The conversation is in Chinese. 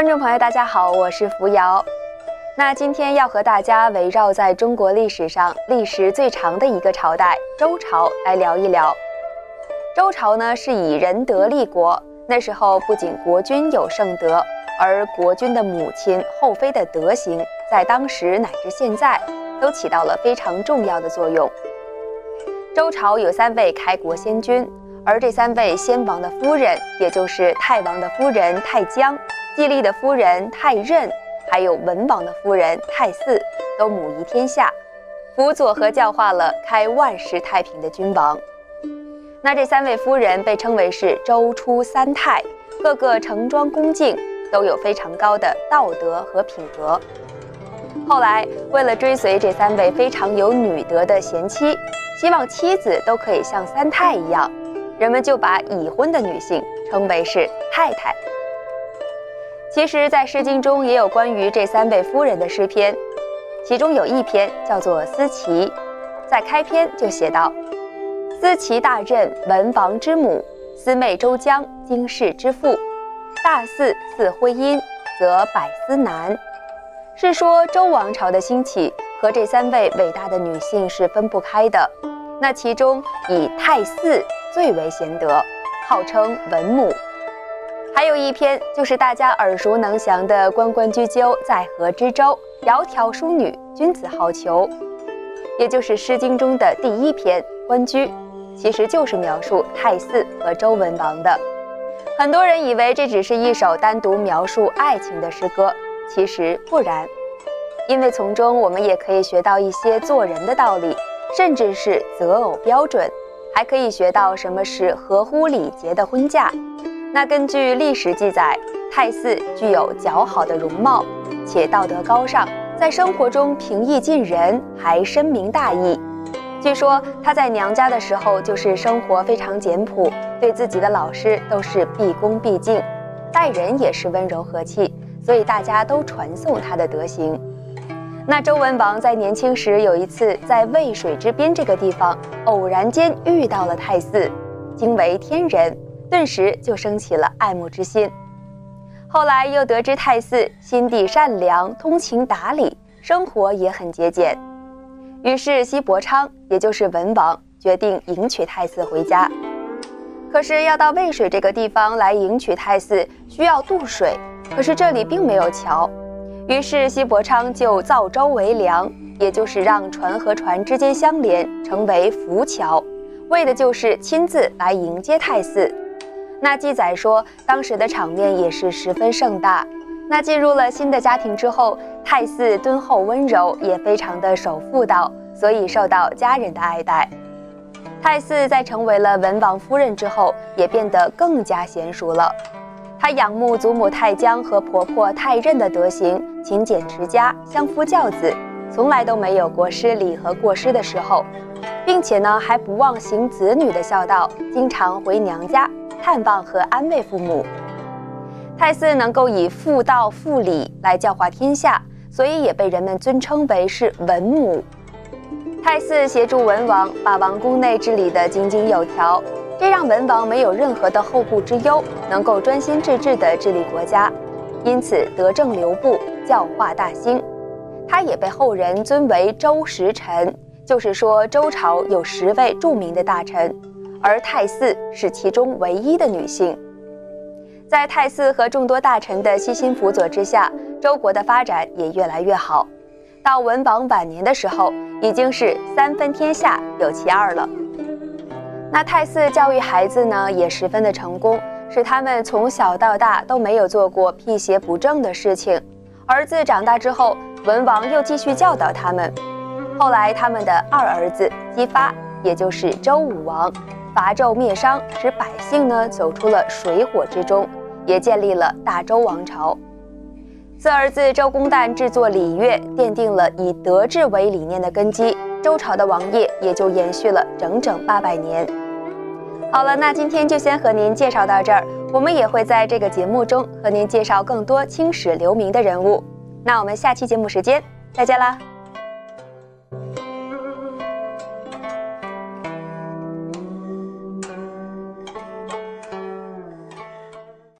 观众朋友，大家好，我是扶摇。那今天要和大家围绕在中国历史上历时最长的一个朝代周朝来聊一聊。周朝呢是以仁德立国，那时候不仅国君有圣德，而国君的母亲后妃的德行，在当时乃至现在都起到了非常重要的作用。周朝有三位开国先君，而这三位先王的夫人，也就是太王的夫人太姜、季历的夫人太任，还有文王的夫人太姒，都母仪天下，辅佐和教化了开万世太平的君王。那这三位夫人被称为是周初三太，个个盛装恭敬，都有非常高的道德和品格。后来，为了追随这三位非常有女德的贤妻，希望妻子都可以像三太一样，人们就把已婚的女性称为是太太。其实，在《诗经》中也有关于这三位夫人的诗篇，其中有一篇叫做《思齐》，在开篇就写道。思齐大任文王之母，思妹周姜经世之父。大祀祀徽因，则百思难。是说周王朝的兴起和这三位伟大的女性是分不开的。那其中以太姒最为贤德，号称文母。还有一篇就是大家耳熟能详的“关关雎鸠，在河之洲”，窈窕淑女，君子好逑，也就是《诗经》中的第一篇《关雎》。其实就是描述太姒和周文王的。很多人以为这只是一首单独描述爱情的诗歌，其实不然，因为从中我们也可以学到一些做人的道理，甚至是择偶标准，还可以学到什么是合乎礼节的婚嫁。那根据历史记载，太姒具有姣好的容貌，且道德高尚，在生活中平易近人，还深明大义。据说她在娘家的时候，就是生活非常简朴，对自己的老师都是毕恭毕敬，待人也是温柔和气，所以大家都传颂她的德行。那周文王在年轻时有一次在渭水之边这个地方偶然间遇到了太姒，惊为天人，顿时就升起了爱慕之心。后来又得知太姒心地善良，通情达理，生活也很节俭。于是，西伯昌，也就是文王，决定迎娶太姒回家。可是，要到渭水这个地方来迎娶太姒，需要渡水，可是这里并没有桥。于是，西伯昌就造舟为梁，也就是让船和船之间相连，成为浮桥，为的就是亲自来迎接太姒。那记载说，当时的场面也是十分盛大。那进入了新的家庭之后，太姒敦厚温柔，也非常的守妇道，所以受到家人的爱戴。太姒在成为了文王夫人之后，也变得更加娴熟了。她仰慕祖母太姜和婆婆太任的德行，勤俭持家，相夫教子，从来都没有过失礼和过失的时候，并且呢还不忘行子女的孝道，经常回娘家探望和安慰父母。太姒能够以妇道妇礼来教化天下，所以也被人们尊称为是文母。太姒协助文王把王宫内治理得井井有条，这让文王没有任何的后顾之忧，能够专心致志地治理国家，因此德政留步，教化大兴。他也被后人尊为周十臣，就是说周朝有十位著名的大臣，而太姒是其中唯一的女性。在太姒和众多大臣的悉心辅佐之下，周国的发展也越来越好。到文王晚年的时候，已经是三分天下有其二了。那太姒教育孩子呢，也十分的成功，使他们从小到大都没有做过辟邪不正的事情。儿子长大之后，文王又继续教导他们。后来，他们的二儿子姬发，也就是周武王，伐纣灭商，使百姓呢走出了水火之中。也建立了大周王朝。四儿子周公旦制作礼乐，奠定了以德治为理念的根基，周朝的王业也就延续了整整八百年。好了，那今天就先和您介绍到这儿，我们也会在这个节目中和您介绍更多青史留名的人物。那我们下期节目时间再见啦！